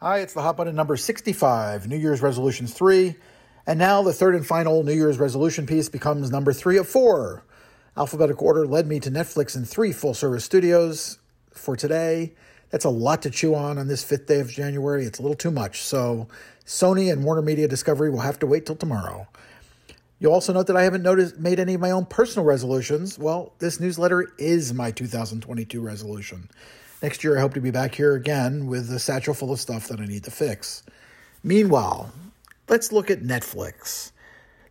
Hi, it's the Hot Button number 65, New Year's Resolutions 3. And now the third and final New Year's resolution piece becomes number 3 of 4. Alphabetical order led me to Netflix and three full service studios for today. That's a lot to chew on on this fifth day of January. It's a little too much. So Sony and Warner Media Discovery will have to wait till tomorrow. You'll also note that I haven't noticed, made any of my own personal resolutions. Well, this newsletter is my 2022 resolution. Next year, I hope to be back here again with a satchel full of stuff that I need to fix. Meanwhile, let's look at Netflix.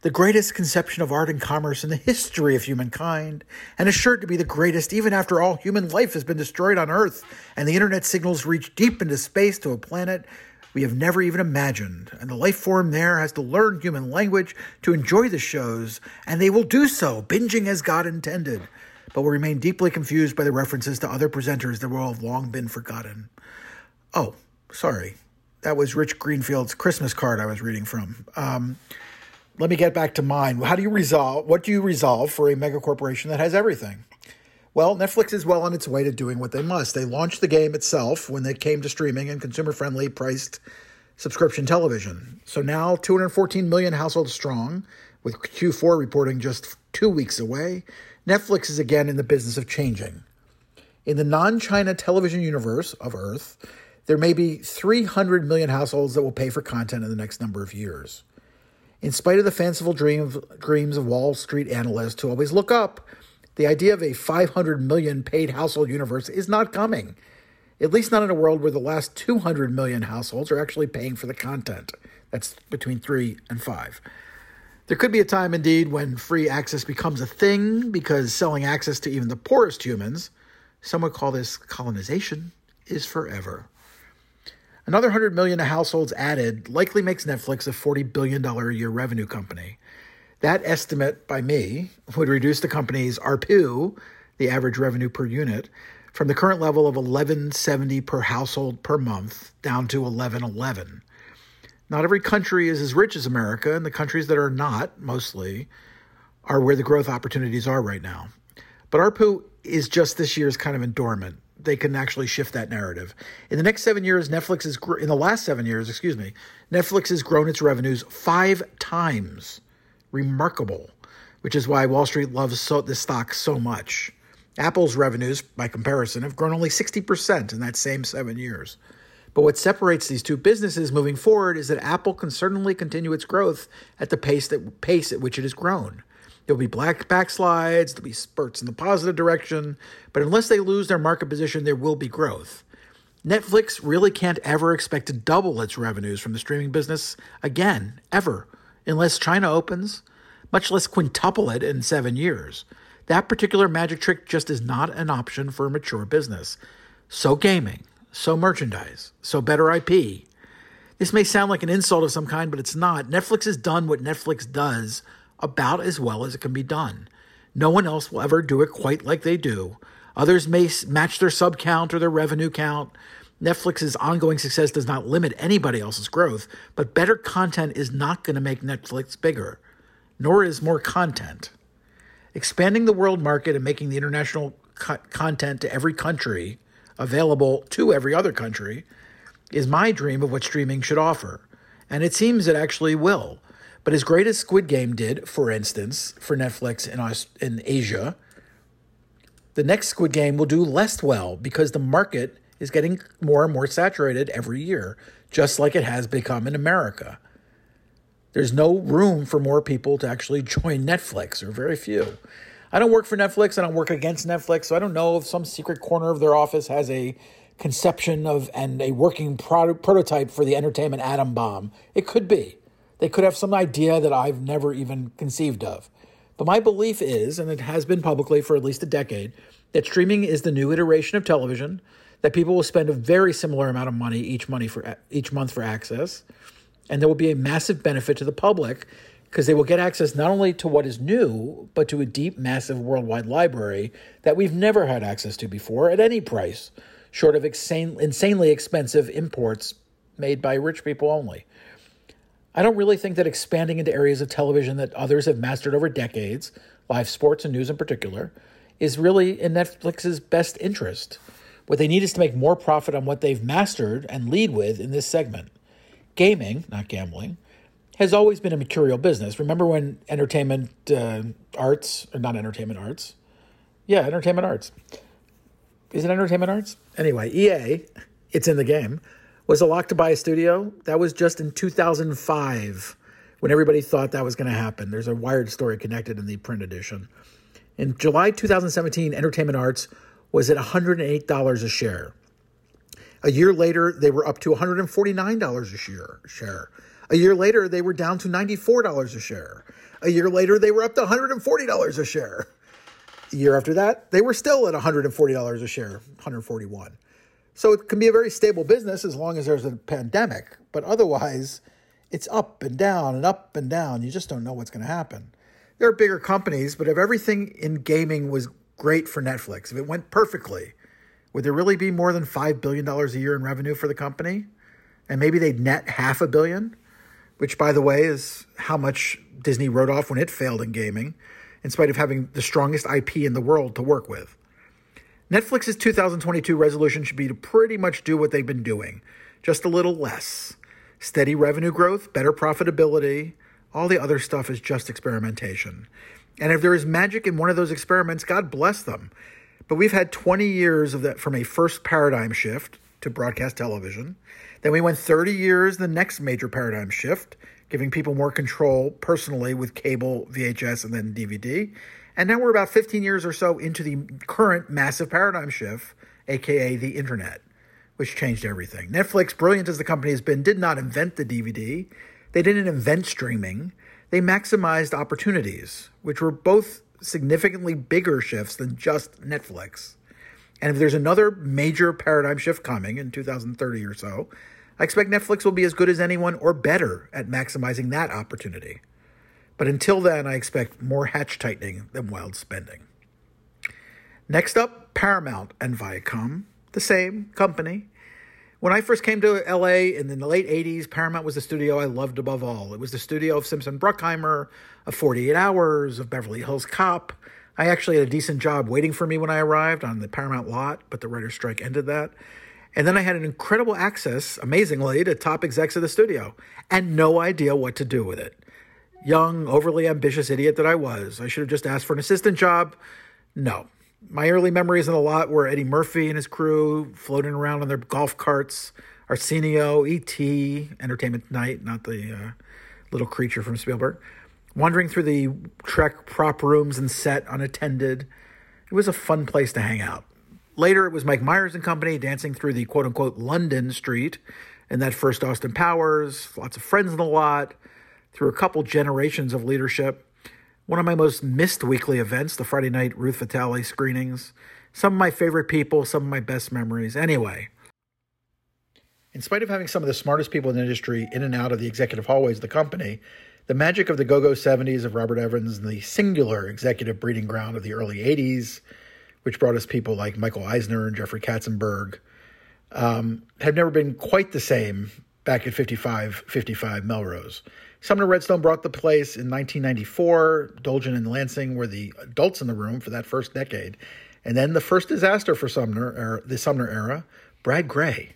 The greatest conception of art and commerce in the history of humankind, and assured to be the greatest even after all human life has been destroyed on Earth and the internet signals reach deep into space to a planet we have never even imagined. And the life form there has to learn human language to enjoy the shows, and they will do so, binging as God intended but will remain deeply confused by the references to other presenters that will have long been forgotten. Oh, sorry. That was Rich Greenfield's Christmas card I was reading from. Um, let me get back to mine. How do you resolve? What do you resolve for a mega corporation that has everything? Well, Netflix is well on its way to doing what they must. They launched the game itself when they came to streaming and consumer friendly priced subscription television. So now 214 million households strong, with Q4 reporting just two weeks away. Netflix is again in the business of changing. In the non China television universe of Earth, there may be 300 million households that will pay for content in the next number of years. In spite of the fanciful dream dreams of Wall Street analysts who always look up, the idea of a 500 million paid household universe is not coming, at least not in a world where the last 200 million households are actually paying for the content. That's between three and five. There could be a time, indeed, when free access becomes a thing because selling access to even the poorest humans, some would call this colonization, is forever. Another 100 million households added likely makes Netflix a $40 billion a year revenue company. That estimate by me would reduce the company's ARPU, the average revenue per unit, from the current level of 1170 per household per month down to 1111. Not every country is as rich as America, and the countries that are not, mostly, are where the growth opportunities are right now. But ARPU is just this year's kind of endorment. They can actually shift that narrative. In the next seven years, Netflix is, in the last seven years, excuse me, Netflix has grown its revenues five times. Remarkable, which is why Wall Street loves so, this stock so much. Apple's revenues, by comparison, have grown only 60% in that same seven years. But what separates these two businesses moving forward is that Apple can certainly continue its growth at the pace that pace at which it has grown. There'll be black backslides, there'll be spurts in the positive direction, but unless they lose their market position, there will be growth. Netflix really can't ever expect to double its revenues from the streaming business again, ever, unless China opens, much less quintuple it in seven years. That particular magic trick just is not an option for a mature business. So gaming so merchandise, so better IP. This may sound like an insult of some kind, but it's not. Netflix has done what Netflix does about as well as it can be done. No one else will ever do it quite like they do. Others may match their sub count or their revenue count. Netflix's ongoing success does not limit anybody else's growth, but better content is not going to make Netflix bigger, nor is more content. Expanding the world market and making the international co- content to every country available to every other country is my dream of what streaming should offer. And it seems it actually will. But as great as Squid Game did, for instance, for Netflix in, in Asia, the next Squid Game will do less well because the market is getting more and more saturated every year, just like it has become in America. There's no room for more people to actually join Netflix, or very few. I don't work for Netflix. I don't work against Netflix. So I don't know if some secret corner of their office has a conception of and a working pro- prototype for the entertainment atom bomb. It could be. They could have some idea that I've never even conceived of. But my belief is, and it has been publicly for at least a decade, that streaming is the new iteration of television, that people will spend a very similar amount of money each money for each month for access, and there will be a massive benefit to the public because they will get access not only to what is new, but to a deep, massive worldwide library that we've never had access to before at any price, short of insane, insanely expensive imports made by rich people only. I don't really think that expanding into areas of television that others have mastered over decades, live sports and news in particular, is really in Netflix's best interest. What they need is to make more profit on what they've mastered and lead with in this segment. Gaming, not gambling, has always been a mercurial business. Remember when entertainment uh, arts, or not entertainment arts? Yeah, entertainment arts. Is it entertainment arts? Anyway, EA, it's in the game, was a lock to buy a studio. That was just in 2005 when everybody thought that was going to happen. There's a Wired story connected in the print edition. In July 2017, Entertainment Arts was at $108 a share. A year later, they were up to $149 a share. share. A year later, they were down to $94 a share. A year later, they were up to $140 a share. A year after that, they were still at $140 a share, 141. So it can be a very stable business as long as there's a pandemic, but otherwise, it's up and down and up and down. You just don't know what's going to happen. There are bigger companies, but if everything in gaming was great for Netflix, if it went perfectly, would there really be more than $5 billion a year in revenue for the company? And maybe they'd net half a billion, which, by the way, is how much Disney wrote off when it failed in gaming, in spite of having the strongest IP in the world to work with. Netflix's 2022 resolution should be to pretty much do what they've been doing, just a little less. Steady revenue growth, better profitability, all the other stuff is just experimentation. And if there is magic in one of those experiments, God bless them. But we've had 20 years of that from a first paradigm shift to broadcast television. Then we went 30 years the next major paradigm shift, giving people more control personally with cable, VHS, and then DVD. And now we're about 15 years or so into the current massive paradigm shift, aka the internet, which changed everything. Netflix, brilliant as the company has been, did not invent the DVD. They didn't invent streaming. They maximized opportunities, which were both significantly bigger shifts than just Netflix. And if there's another major paradigm shift coming in 2030 or so, I expect Netflix will be as good as anyone or better at maximizing that opportunity. But until then, I expect more hatch tightening than wild spending. Next up, Paramount and Viacom, the same company, when I first came to LA in the late 80s, Paramount was the studio I loved above all. It was the studio of Simpson Bruckheimer, of 48 Hours, of Beverly Hills Cop. I actually had a decent job waiting for me when I arrived on the Paramount lot, but the writer's strike ended that. And then I had an incredible access, amazingly, to top execs of the studio and no idea what to do with it. Young, overly ambitious idiot that I was. I should have just asked for an assistant job. No, my early memories in the lot were Eddie Murphy and his crew floating around on their golf carts, Arsenio, E.T., Entertainment Tonight, not the uh, little creature from Spielberg, wandering through the Trek prop rooms and set unattended. It was a fun place to hang out. Later, it was Mike Myers and company dancing through the quote unquote London street and that first Austin Powers, lots of friends in the lot, through a couple generations of leadership. One of my most missed weekly events, the Friday night Ruth Vitale screenings. Some of my favorite people, some of my best memories. Anyway, in spite of having some of the smartest people in the industry in and out of the executive hallways of the company, the magic of the go go 70s of Robert Evans and the singular executive breeding ground of the early 80s, which brought us people like Michael Eisner and Jeffrey Katzenberg, um, have never been quite the same back at 55 55 Melrose. Sumner Redstone brought the place in 1994. Dolgen and Lansing were the adults in the room for that first decade. And then the first disaster for Sumner, er, the Sumner era, Brad Grey.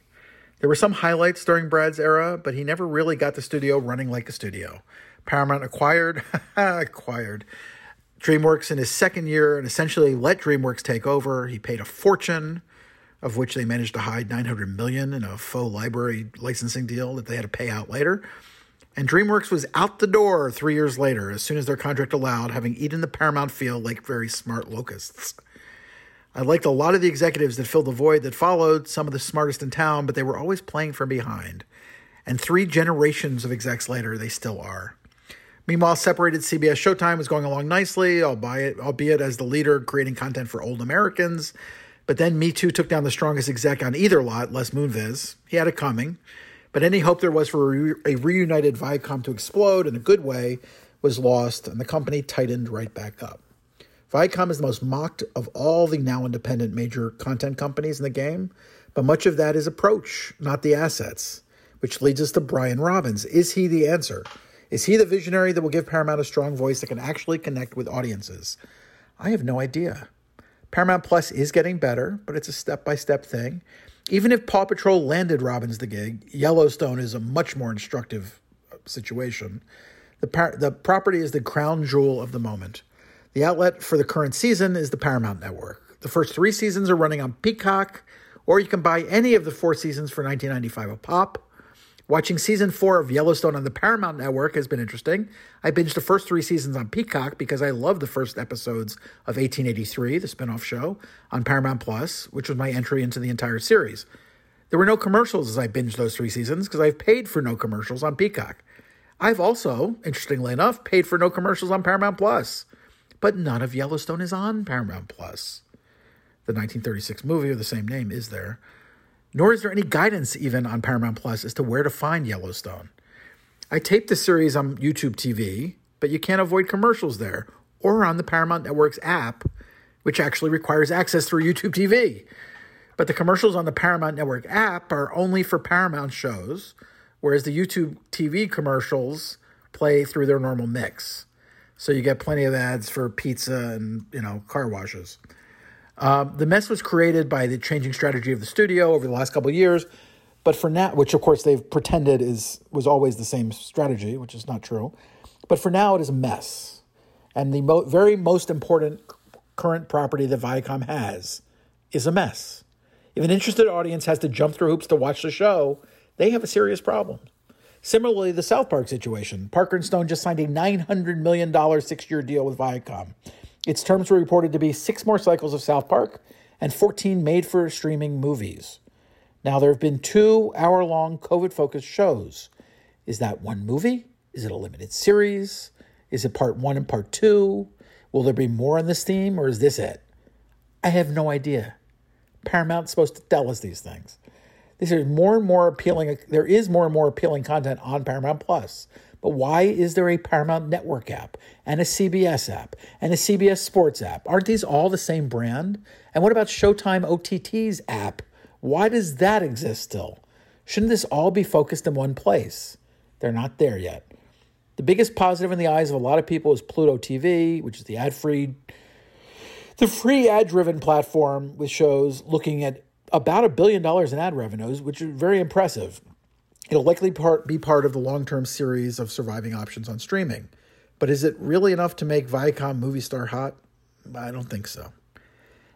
There were some highlights during Brad's era, but he never really got the studio running like a studio. Paramount acquired, acquired DreamWorks in his second year and essentially let DreamWorks take over. He paid a fortune, of which they managed to hide 900 million in a faux library licensing deal that they had to pay out later. And DreamWorks was out the door three years later, as soon as their contract allowed, having eaten the Paramount field like very smart locusts. I liked a lot of the executives that filled the void that followed, some of the smartest in town, but they were always playing from behind. And three generations of execs later, they still are. Meanwhile, separated CBS Showtime was going along nicely, albeit, albeit as the leader creating content for old Americans. But then Me Too took down the strongest exec on either lot, Les Moonves. He had it coming. But any hope there was for a, re- a reunited Viacom to explode in a good way was lost, and the company tightened right back up. Viacom is the most mocked of all the now independent major content companies in the game, but much of that is approach, not the assets, which leads us to Brian Robbins. Is he the answer? Is he the visionary that will give Paramount a strong voice that can actually connect with audiences? I have no idea. Paramount Plus is getting better, but it's a step by step thing. Even if Paw Patrol landed Robbins the gig, Yellowstone is a much more instructive uh, situation. The, par- the property is the crown jewel of the moment. The outlet for the current season is the Paramount Network. The first three seasons are running on Peacock, or you can buy any of the four seasons for 19.95 a pop. Watching season four of Yellowstone on the Paramount Network has been interesting. I binged the first three seasons on Peacock because I love the first episodes of 1883, the spinoff show, on Paramount Plus, which was my entry into the entire series. There were no commercials as I binged those three seasons because I've paid for no commercials on Peacock. I've also, interestingly enough, paid for no commercials on Paramount Plus, but none of Yellowstone is on Paramount Plus. The 1936 movie of the same name is there nor is there any guidance even on Paramount Plus as to where to find Yellowstone. I taped the series on YouTube TV, but you can't avoid commercials there or on the Paramount Network's app, which actually requires access through YouTube TV. But the commercials on the Paramount Network app are only for Paramount shows, whereas the YouTube TV commercials play through their normal mix. So you get plenty of ads for pizza and, you know, car washes. Um, the mess was created by the changing strategy of the studio over the last couple of years, but for now, which of course they've pretended is was always the same strategy, which is not true. But for now, it is a mess, and the mo- very most important current property that Viacom has is a mess. If an interested audience has to jump through hoops to watch the show, they have a serious problem. Similarly, the South Park situation. Parker and Stone just signed a $900 million six year deal with Viacom. Its terms were reported to be six more cycles of South Park and 14 made for streaming movies. Now, there have been two hour long COVID focused shows. Is that one movie? Is it a limited series? Is it part one and part two? Will there be more on this theme or is this it? I have no idea. Paramount's supposed to tell us these things. These are more and more appealing. There is more and more appealing content on Paramount Plus. But why is there a Paramount Network app and a CBS app and a CBS Sports app? Aren't these all the same brand? And what about Showtime OTT's app? Why does that exist still? Shouldn't this all be focused in one place? They're not there yet. The biggest positive in the eyes of a lot of people is Pluto TV, which is the ad-free the free ad-driven platform with shows looking at about a billion dollars in ad revenues, which is very impressive. It'll likely part, be part of the long term series of surviving options on streaming. But is it really enough to make Viacom Movie Star hot? I don't think so.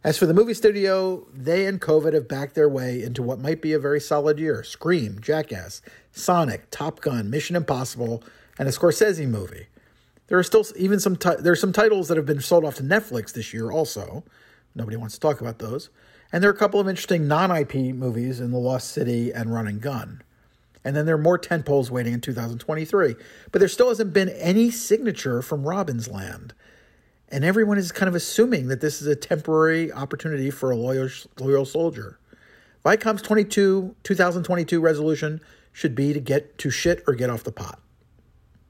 As for the movie studio, they and COVID have backed their way into what might be a very solid year. Scream, Jackass, Sonic, Top Gun, Mission Impossible, and a Scorsese movie. There are still even some ti- there are some titles that have been sold off to Netflix this year also. Nobody wants to talk about those. And there are a couple of interesting non-IP movies in The Lost City and Run and Gun. And then there are more tent poles waiting in 2023. But there still hasn't been any signature from Robbins Land. And everyone is kind of assuming that this is a temporary opportunity for a loyal, loyal soldier. Viacom's 22, 2022 resolution should be to get to shit or get off the pot.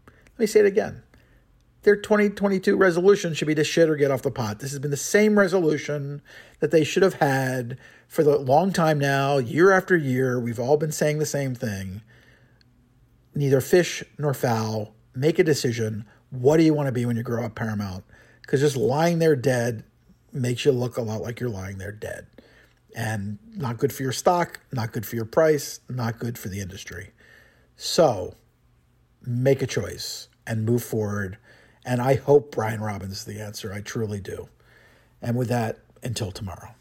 Let me say it again. Their 2022 resolution should be to shit or get off the pot. This has been the same resolution that they should have had for the long time now, year after year. We've all been saying the same thing. Neither fish nor fowl. Make a decision. What do you want to be when you grow up, Paramount? Because just lying there dead makes you look a lot like you're lying there dead. And not good for your stock, not good for your price, not good for the industry. So make a choice and move forward. And I hope Brian Robbins is the answer. I truly do. And with that, until tomorrow.